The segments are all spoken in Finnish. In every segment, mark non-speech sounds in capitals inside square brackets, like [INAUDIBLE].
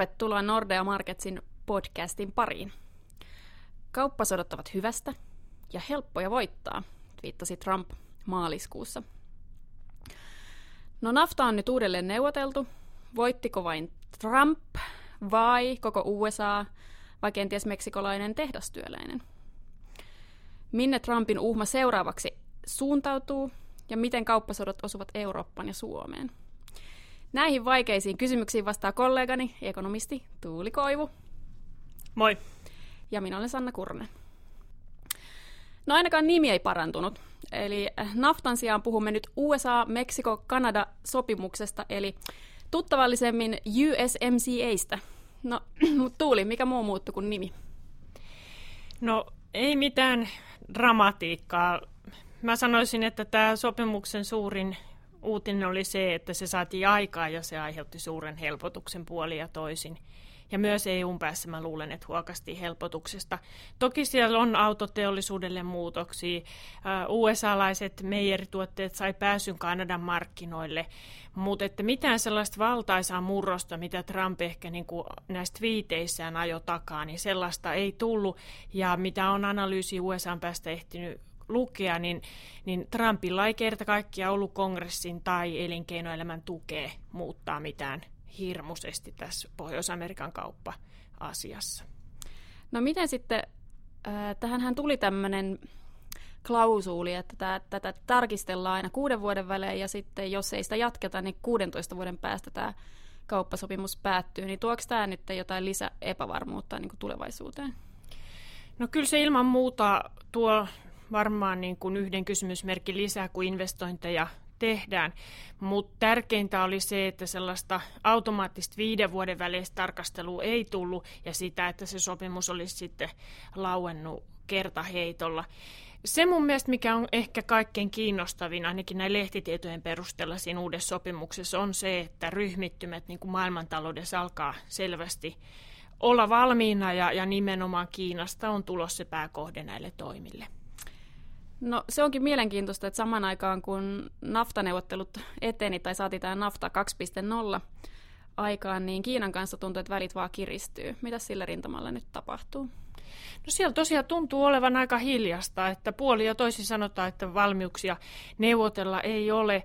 tervetuloa Nordea Marketsin podcastin pariin. Kauppasodot ovat hyvästä ja helppoja voittaa, viittasi Trump maaliskuussa. No nafta on nyt uudelleen neuvoteltu. Voittiko vain Trump vai koko USA vai kenties meksikolainen tehdastyöläinen? Minne Trumpin uhma seuraavaksi suuntautuu ja miten kauppasodot osuvat Eurooppaan ja Suomeen? Näihin vaikeisiin kysymyksiin vastaa kollegani, ekonomisti Tuuli Koivu. Moi. Ja minä olen Sanna Kurne. No ainakaan nimi ei parantunut. Eli naftan sijaan puhumme nyt USA-Meksiko-Kanada-sopimuksesta, eli tuttavallisemmin USMCAstä. No, [CLEARS THROAT] mutta Tuuli, mikä muu muuttui kuin nimi? No, ei mitään dramatiikkaa. Mä sanoisin, että tämä sopimuksen suurin uutinen oli se, että se saatiin aikaa ja se aiheutti suuren helpotuksen puoli ja toisin. Ja myös EUn päässä mä luulen, että huokastiin helpotuksesta. Toki siellä on autoteollisuudelle muutoksia. USA-laiset meijerituotteet sai pääsyn Kanadan markkinoille, mutta että mitään sellaista valtaisaa murrosta, mitä Trump ehkä niin kuin näistä viiteissään ajo takaa, niin sellaista ei tullut. Ja mitä on analyysi USAn päästä ehtinyt lukea, niin, niin Trumpilla ei kerta kaikkiaan ollut kongressin tai elinkeinoelämän tukea muuttaa mitään hirmuisesti tässä Pohjois-Amerikan kauppa-asiassa. No miten sitten, äh, tähänhän tuli tämmöinen klausuuli, että tätä, tätä tarkistellaan aina kuuden vuoden välein ja sitten jos ei sitä jatketa, niin 16 vuoden päästä tämä kauppasopimus päättyy, niin tuoksi tämä nyt jotain lisäepävarmuutta niin kuin tulevaisuuteen? No kyllä se ilman muuta tuo varmaan niin kuin yhden kysymysmerkin lisää, kun investointeja tehdään. Mutta tärkeintä oli se, että sellaista automaattista viiden vuoden väleistä tarkastelua ei tullut ja sitä, että se sopimus olisi sitten lauennut kertaheitolla. Se mun mielestä, mikä on ehkä kaikkein kiinnostavin, ainakin näin lehtitietojen perusteella siinä uudessa sopimuksessa, on se, että ryhmittymät niin kuin maailmantaloudessa alkaa selvästi olla valmiina ja, ja nimenomaan Kiinasta on tulossa pääkohde näille toimille. No se onkin mielenkiintoista, että saman aikaan kun naftaneuvottelut eteni tai saatiin tämä nafta 2.0 aikaan, niin Kiinan kanssa tuntuu, että välit vaan kiristyy. Mitä sillä rintamalla nyt tapahtuu? No siellä tosiaan tuntuu olevan aika hiljasta, että puoli ja toisin sanotaan, että valmiuksia neuvotella ei ole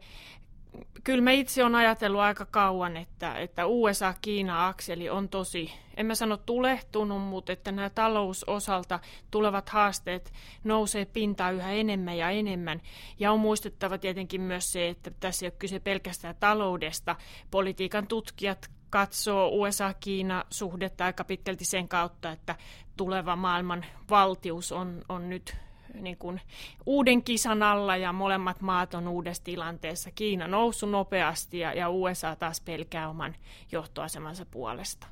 kyllä mä itse olen ajatellut aika kauan, että, että USA-Kiina-akseli on tosi, en mä sano tulehtunut, mutta että nämä talousosalta tulevat haasteet nousee pintaan yhä enemmän ja enemmän. Ja on muistettava tietenkin myös se, että tässä ei ole kyse pelkästään taloudesta. Politiikan tutkijat katsoo USA-Kiina-suhdetta aika pitkälti sen kautta, että tuleva maailman valtius on, on nyt niin kuin uuden kisan alla ja molemmat maat on uudessa tilanteessa. Kiina noussut nopeasti ja, ja USA taas pelkää oman johtoasemansa puolesta.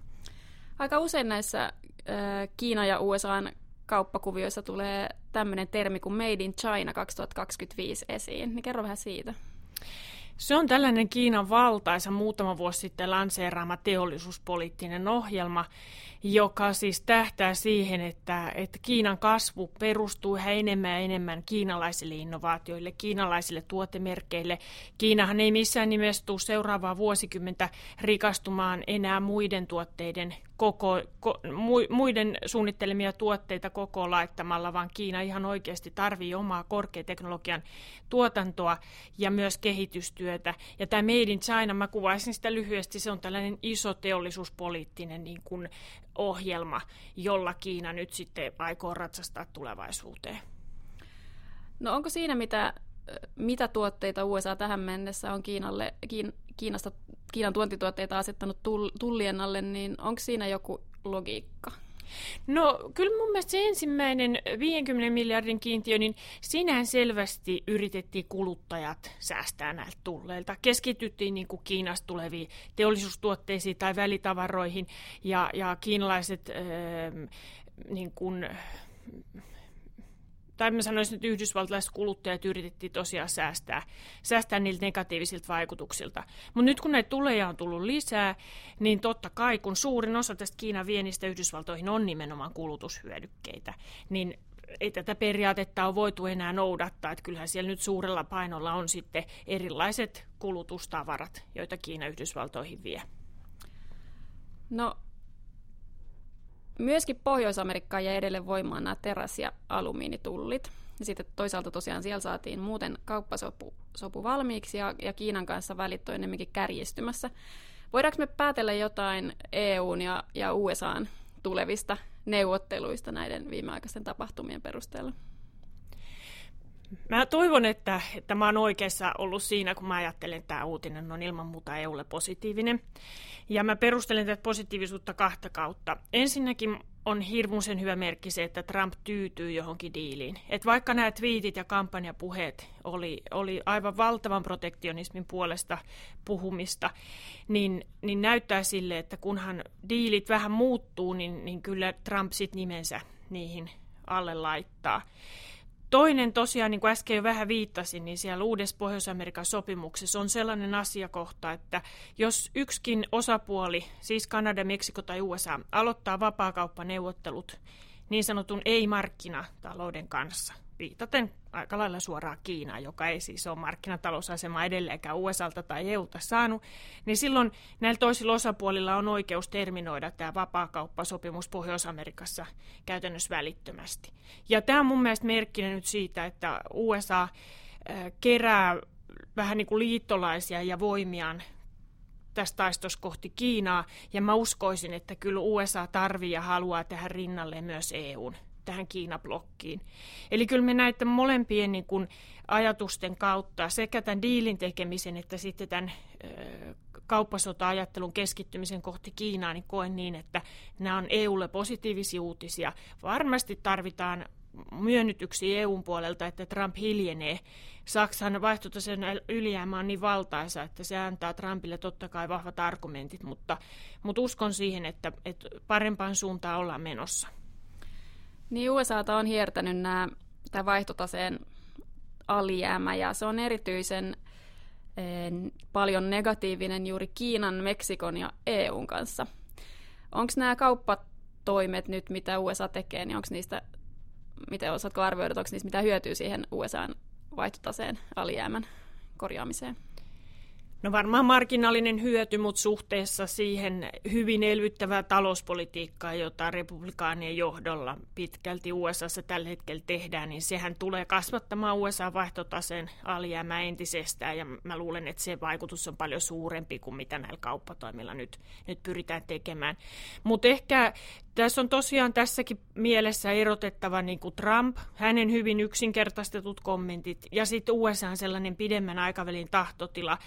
Aika usein näissä äh, Kiina ja USAn kauppakuvioissa tulee tämmöinen termi kuin Made in China 2025 esiin. Niin kerro vähän siitä. Se on tällainen Kiinan valtaisa muutama vuosi sitten lanseeraama teollisuuspoliittinen ohjelma, joka siis tähtää siihen, että, että Kiinan kasvu perustuu yhä enemmän ja enemmän kiinalaisille innovaatioille, kiinalaisille tuotemerkeille. Kiinahan ei missään nimessä tule seuraavaa vuosikymmentä rikastumaan enää muiden tuotteiden koko, ko, muiden suunnittelemia tuotteita koko laittamalla, vaan Kiina ihan oikeasti tarvii omaa korkeateknologian tuotantoa ja myös kehitystyötä. Ja tämä Made in China, mä kuvaisin sitä lyhyesti, se on tällainen iso teollisuuspoliittinen niin kuin ohjelma, jolla Kiina nyt sitten aikoo ratsastaa tulevaisuuteen. No onko siinä mitä, mitä tuotteita USA tähän mennessä on Kiinalle, Kiin, Kiinasta, Kiinan tuontituotteita asettanut tullien alle, niin onko siinä joku logiikka? No kyllä mun mielestä se ensimmäinen 50 miljardin kiintiö, niin sinähän selvästi yritettiin kuluttajat säästää näiltä tulleilta. Keskityttiin niin kuin Kiinasta tuleviin teollisuustuotteisiin tai välitavaroihin ja, ja kiinalaiset äh, niin kuin, tai mä sanoisin, että yhdysvaltalaiset kuluttajat yritettiin tosiaan säästää, säästää niiltä negatiivisilta vaikutuksilta. Mutta nyt kun näitä tuleja on tullut lisää, niin totta kai, kun suurin osa tästä Kiinan vienistä Yhdysvaltoihin on nimenomaan kulutushyödykkeitä, niin ei tätä periaatetta ole voitu enää noudattaa. Että kyllähän siellä nyt suurella painolla on sitten erilaiset kulutustavarat, joita Kiina Yhdysvaltoihin vie. No myöskin Pohjois-Amerikkaan jäi edelleen voimaan nämä teräs- ja alumiinitullit. Ja sitten toisaalta tosiaan siellä saatiin muuten kauppasopu sopu valmiiksi ja, ja Kiinan kanssa välit on enemmänkin kärjistymässä. Voidaanko me päätellä jotain EUn ja, ja USAn tulevista neuvotteluista näiden viimeaikaisten tapahtumien perusteella? Mä toivon, että, että mä oon oikeassa ollut siinä, kun mä ajattelen, että tämä uutinen on ilman muuta EUlle positiivinen. Ja mä perustelen tätä positiivisuutta kahta kautta. Ensinnäkin on hirmuisen hyvä merkki se, että Trump tyytyy johonkin diiliin. Et vaikka nämä twiitit ja kampanjapuheet oli, oli aivan valtavan protektionismin puolesta puhumista, niin, niin näyttää sille, että kunhan diilit vähän muuttuu, niin, niin kyllä Trump sit nimensä niihin alle laittaa. Toinen tosiaan, niin kuin äsken jo vähän viittasin, niin siellä uudessa Pohjois-Amerikan sopimuksessa on sellainen asiakohta, että jos yksikin osapuoli, siis Kanada, Meksiko tai USA, aloittaa vapaakauppaneuvottelut niin sanotun ei-markkinatalouden kanssa, viitaten aika lailla suoraan Kiinaan, joka ei siis ole markkinatalousasema edelleenkään USAlta tai EUta saanut, niin silloin näillä toisilla osapuolilla on oikeus terminoida tämä vapaakauppasopimus Pohjois-Amerikassa käytännössä välittömästi. Ja tämä on mun mielestä merkkinen nyt siitä, että USA kerää vähän niin kuin liittolaisia ja voimiaan tästä taistossa kohti Kiinaa, ja mä uskoisin, että kyllä USA tarvii ja haluaa tehdä rinnalle myös EUn tähän Kiinablokkiin. Eli kyllä me näiden molempien niin kuin, ajatusten kautta, sekä tämän diilin tekemisen että sitten tämän ö, kauppasota-ajattelun keskittymisen kohti Kiinaa, niin koen niin, että nämä on EUlle positiivisia uutisia. Varmasti tarvitaan myönnytyksiä EUn puolelta, että Trump hiljenee. Saksan vaihtotasen ylijäämä on niin valtaisa, että se antaa Trumpille totta kai vahvat argumentit, mutta, mutta uskon siihen, että, että parempaan suuntaan ollaan menossa. Niin USAta on hiertänyt nämä, tämä vaihtotaseen alijäämä ja se on erityisen eh, paljon negatiivinen juuri Kiinan, Meksikon ja EUn kanssa. Onko nämä kauppatoimet nyt, mitä USA tekee, niin onko niistä, miten osaatko arvioida, onko niistä mitä hyötyä siihen USAn vaihtotaseen alijäämän korjaamiseen? No varmaan marginaalinen hyöty, mutta suhteessa siihen hyvin elvyttävää talouspolitiikkaa, jota republikaanien johdolla pitkälti USAssa tällä hetkellä tehdään, niin sehän tulee kasvattamaan USA-vaihtotaseen alijäämää entisestään, ja mä luulen, että se vaikutus on paljon suurempi kuin mitä näillä kauppatoimilla nyt, nyt pyritään tekemään. Mutta ehkä tässä on tosiaan tässäkin mielessä erotettava niin kuin Trump, hänen hyvin yksinkertaistetut kommentit ja sitten USA on sellainen pidemmän aikavälin tahtotila.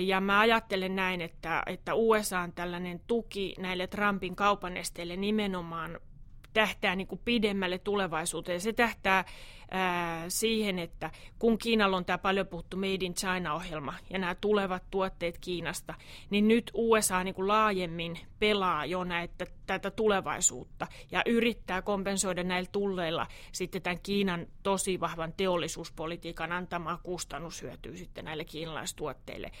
Ja mä ajattelen näin, että, että USA on tällainen tuki näille Trumpin kaupanesteille nimenomaan tähtää niin kuin pidemmälle tulevaisuuteen. Se tähtää siihen, että kun Kiinalla on tämä paljon puhuttu Made in China-ohjelma ja nämä tulevat tuotteet Kiinasta, niin nyt USA niin kuin laajemmin pelaa jo näitä, tätä tulevaisuutta ja yrittää kompensoida näillä tulleilla sitten tämän Kiinan tosi vahvan teollisuuspolitiikan antamaa kustannushyötyä sitten näille kiinalaistuotteille.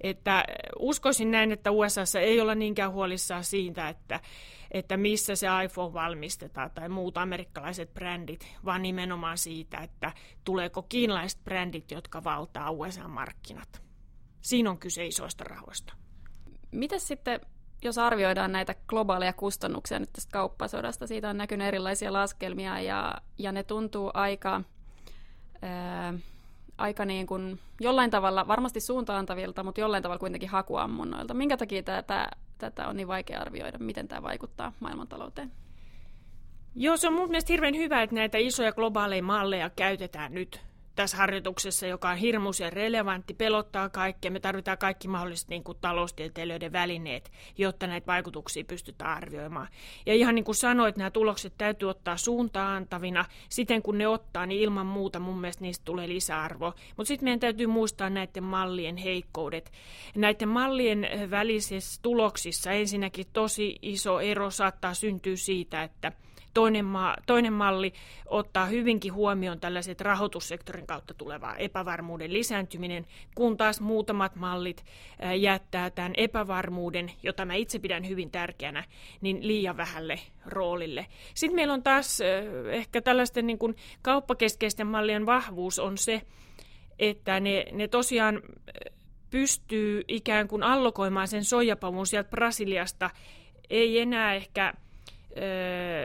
Että uskoisin näin, että USAssa ei olla niinkään huolissaan siitä, että että missä se iPhone valmistetaan tai muut amerikkalaiset brändit, vaan nimenomaan siitä, että tuleeko kiinalaiset brändit, jotka valtaa USA-markkinat. Siinä on kyse isoista rahoista. Miten sitten, jos arvioidaan näitä globaaleja kustannuksia nyt tästä kauppasodasta, siitä on näkynyt erilaisia laskelmia ja, ja ne tuntuu aika, ää, aika niin kuin jollain tavalla, varmasti suuntaantavilta, mutta jollain tavalla kuitenkin hakuammunnoilta. Minkä takia tämä tätä on niin vaikea arvioida, miten tämä vaikuttaa maailmantalouteen. Joo, se on mun mielestä hirveän hyvä, että näitä isoja globaaleja malleja käytetään nyt tässä harjoituksessa, joka on hirmuisen relevantti, pelottaa kaikkea. Me tarvitaan kaikki mahdolliset niin kuin, taloustieteilijöiden välineet, jotta näitä vaikutuksia pystytään arvioimaan. Ja ihan niin kuin sanoit, nämä tulokset täytyy ottaa suuntaan antavina. Siten kun ne ottaa, niin ilman muuta mun mielestä niistä tulee lisäarvo. Mutta sitten meidän täytyy muistaa näiden mallien heikkoudet. Näiden mallien välisissä tuloksissa ensinnäkin tosi iso ero saattaa syntyä siitä, että – Toinen, maa, toinen malli ottaa hyvinkin huomioon tällaiset rahoitussektorin kautta tulevaa epävarmuuden lisääntyminen, kun taas muutamat mallit jättää tämän epävarmuuden, jota mä itse pidän hyvin tärkeänä, niin liian vähälle roolille. Sitten meillä on taas ehkä tällaisten niin kuin kauppakeskeisten mallien vahvuus on se, että ne, ne tosiaan pystyy ikään kuin allokoimaan sen soijapavun sieltä Brasiliasta, ei enää ehkä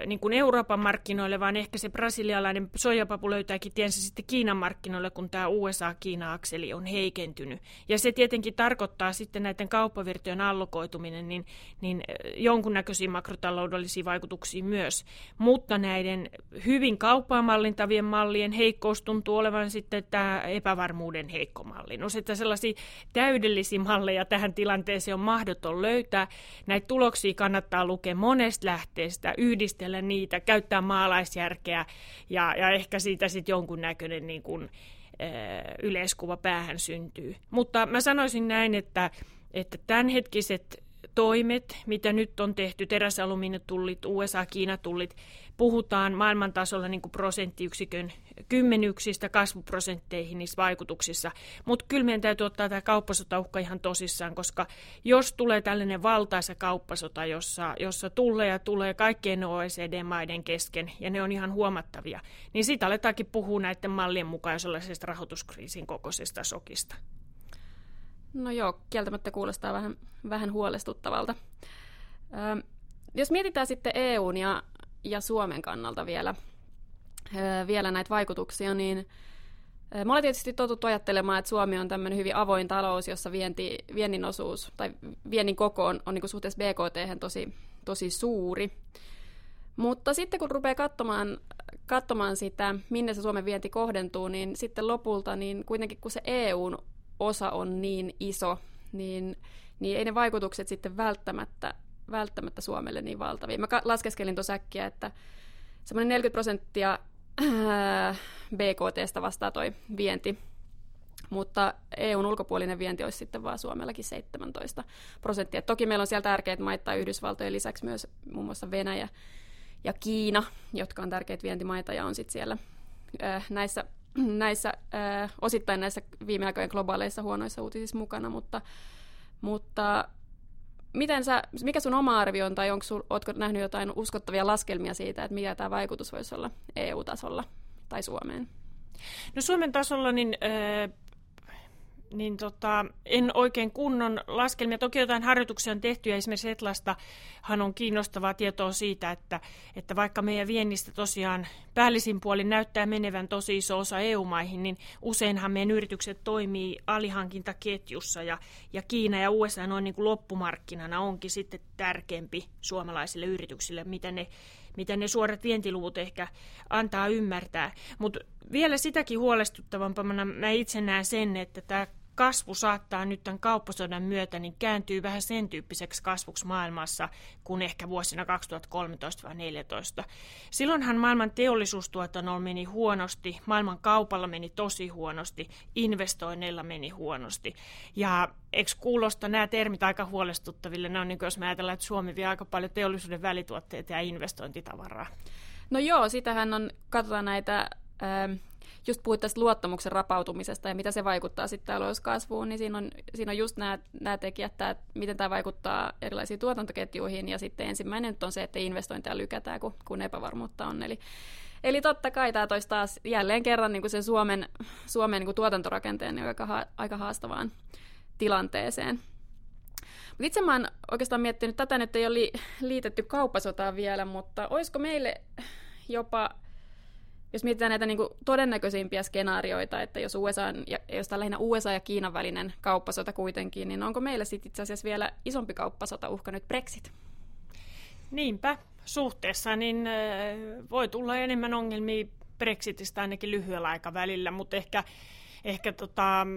niin kuin Euroopan markkinoille, vaan ehkä se brasilialainen soijapapu löytääkin tiensä sitten Kiinan markkinoille, kun tämä USA-Kiina-akseli on heikentynyt. Ja se tietenkin tarkoittaa sitten näiden kauppavirtojen allokoituminen, niin, niin jonkunnäköisiä makrotaloudellisia vaikutuksia myös. Mutta näiden hyvin kauppaa mallintavien mallien heikkous tuntuu olevan sitten tämä epävarmuuden heikko malli. No sitten sellaisia täydellisiä malleja tähän tilanteeseen on mahdoton löytää. Näitä tuloksia kannattaa lukea monesta lähteestä, yhdistellä niitä, käyttää maalaisjärkeä ja, ja ehkä siitä sitten jonkunnäköinen niin kuin, yleiskuva päähän syntyy. Mutta mä sanoisin näin, että, että tämänhetkiset toimet, mitä nyt on tehty, teräsalumiinitullit, USA-Kiinatullit, puhutaan maailmantasolla niin kuin prosenttiyksikön kymmenyksistä kasvuprosentteihin niissä vaikutuksissa. Mutta kyllä meidän täytyy ottaa tämä kauppasotauhka ihan tosissaan, koska jos tulee tällainen valtaisa kauppasota, jossa, jossa tulee ja tulee kaikkien OECD-maiden kesken, ja ne on ihan huomattavia, niin siitä aletaankin puhua näiden mallien mukaan sellaisesta rahoituskriisin kokoisesta sokista. No joo, kieltämättä kuulostaa vähän, vähän huolestuttavalta. Ö, jos mietitään sitten EUn ja, ja Suomen kannalta vielä, ö, vielä näitä vaikutuksia, niin me ollaan tietysti totuttu ajattelemaan, että Suomi on tämmöinen hyvin avoin talous, jossa vienti, viennin osuus tai viennin koko on, on niin suhteessa BKT tosi, tosi suuri. Mutta sitten kun rupeaa katsomaan, katsomaan sitä, minne se Suomen vienti kohdentuu, niin sitten lopulta niin kuitenkin kun se EUn osa on niin iso, niin, niin ei ne vaikutukset sitten välttämättä, välttämättä Suomelle niin valtavia. Mä laskeskelin tuossa äkkiä, että semmoinen 40 prosenttia äh, BKTstä vastaa toi vienti, mutta EUn ulkopuolinen vienti olisi sitten vaan Suomellakin 17 prosenttia. Toki meillä on siellä tärkeitä maita Yhdysvaltojen lisäksi myös muun muassa Venäjä ja Kiina, jotka on tärkeitä vientimaita ja on sitten siellä äh, näissä [CLEARS THROAT] näissä, äh, osittain näissä viime aikojen globaaleissa huonoissa uutisissa mukana, mutta, mutta miten sä, mikä sun oma arvio on, tai onko sul, ootko nähnyt jotain uskottavia laskelmia siitä, että mikä tämä vaikutus voisi olla EU-tasolla tai Suomeen? No Suomen tasolla niin äh, niin tota, en oikein kunnon laskelmia. Toki jotain harjoituksia on tehty ja esimerkiksi Etlastahan on kiinnostavaa tietoa siitä, että, että vaikka meidän viennistä tosiaan päällisin puolin näyttää menevän tosi iso osa EU-maihin, niin useinhan meidän yritykset toimii alihankintaketjussa ja, ja Kiina ja USA noin niin kuin loppumarkkinana onkin sitten tärkeämpi suomalaisille yrityksille, mitä ne mitä ne suorat vientiluvut ehkä antaa ymmärtää. Mutta vielä sitäkin huolestuttavampana mä itse näen sen, että tämä kasvu saattaa nyt tämän kauppasodan myötä niin kääntyy vähän sen tyyppiseksi kasvuksi maailmassa kuin ehkä vuosina 2013-2014. Silloinhan maailman teollisuustuotannolla meni huonosti, maailman kaupalla meni tosi huonosti, investoinneilla meni huonosti. Ja eikö kuulosta nämä termit aika huolestuttaville? Ne on niin kuin, jos me ajatellaan, että Suomi vie aika paljon teollisuuden välituotteita ja investointitavaraa. No joo, sitähän on, katsotaan näitä ähm, just puhuit tästä luottamuksen rapautumisesta ja mitä se vaikuttaa sitten talouskasvuun, niin siinä on, siinä on just nämä, nämä tekijät, että miten tämä vaikuttaa erilaisiin tuotantoketjuihin, ja sitten ensimmäinen on se, että investointeja lykätään, kun, kun epävarmuutta on. Eli, eli totta kai tämä toisi taas jälleen kerran niin kuin sen Suomen, Suomen niin kuin tuotantorakenteen niin aika, aika haastavaan tilanteeseen. Itse mä oon oikeastaan miettinyt, tätä nyt ei ole liitetty kauppasotaan vielä, mutta olisiko meille jopa jos mietitään näitä niin kuin todennäköisimpiä skenaarioita, että jos, USA, ja, jos tämä lähinnä USA ja Kiinan välinen kauppasota kuitenkin, niin onko meillä sitten itse asiassa vielä isompi kauppasota uhka nyt Brexit? Niinpä, suhteessa niin voi tulla enemmän ongelmia Brexitistä ainakin lyhyellä aikavälillä, mutta ehkä, ehkä tota,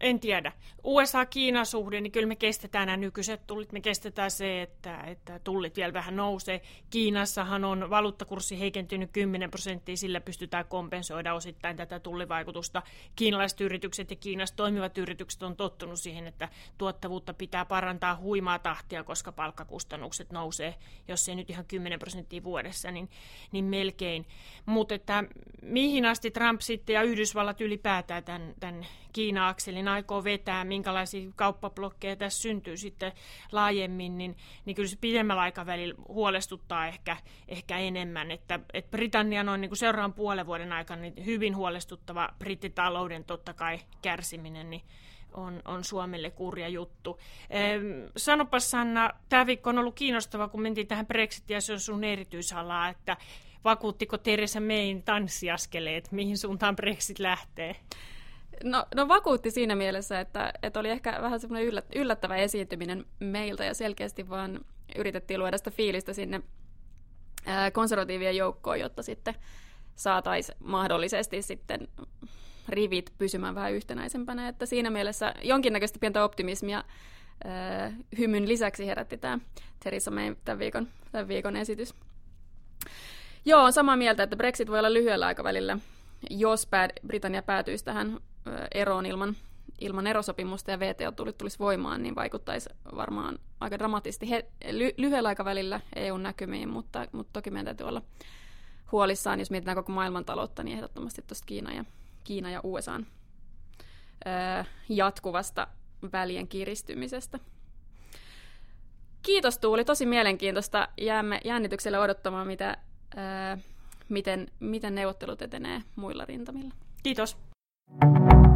en tiedä. USA-Kiina-suhde, niin kyllä me kestetään nämä nykyiset tullit. Me kestetään se, että, että tullit vielä vähän nousee. Kiinassahan on valuuttakurssi heikentynyt 10 prosenttia, sillä pystytään kompensoida osittain tätä tullivaikutusta. Kiinalaiset yritykset ja Kiinassa toimivat yritykset on tottunut siihen, että tuottavuutta pitää parantaa huimaa tahtia, koska palkkakustannukset nousee, jos se nyt ihan 10 prosenttia vuodessa, niin, niin melkein. Mutta että mihin asti Trump sitten ja Yhdysvallat ylipäätään tämän, tämän Kiina-akselin aikoo vetää, minkälaisia kauppablokkeja tässä syntyy sitten laajemmin, niin, niin kyllä se pidemmällä aikavälillä huolestuttaa ehkä, ehkä enemmän. Että, että Britannian on niin kuin seuraavan puolen vuoden aikana niin hyvin huolestuttava brittitalouden totta kai kärsiminen, niin on, on Suomelle kurja juttu. Ähm, sanopas Sanna, tämä viikko on ollut kiinnostava, kun mentiin tähän Brexitiin ja se on sun erityisalaa, että vakuuttiko Teresa Mayn tanssiaskeleet, mihin suuntaan Brexit lähtee? No, no vakuutti siinä mielessä, että, että oli ehkä vähän semmoinen yllät, yllättävä esiintyminen meiltä ja selkeästi vaan yritettiin luoda sitä fiilistä sinne konservatiivien joukkoon, jotta sitten saataisiin mahdollisesti sitten rivit pysymään vähän yhtenäisempänä. Että siinä mielessä jonkinnäköistä pientä optimismia hymyn lisäksi herätti tämä Theresa May tämän viikon, tämän viikon esitys. Joo, on samaa mieltä, että Brexit voi olla lyhyellä aikavälillä, jos Britannia päätyisi tähän eroon ilman, ilman erosopimusta ja VTO tulisi voimaan, niin vaikuttaisi varmaan aika dramaattisesti he, ly, lyhyellä aikavälillä EUn näkymiin, mutta, mutta toki meidän täytyy olla huolissaan, jos mietitään koko maailmantaloutta, niin ehdottomasti tuosta Kiina ja, Kiina ja USAn ää, jatkuvasta välien kiristymisestä. Kiitos Tuuli, tosi mielenkiintoista. Jäämme jännityksellä odottamaan, mitä, ää, miten, miten neuvottelut etenee muilla rintamilla. Kiitos. Thank you.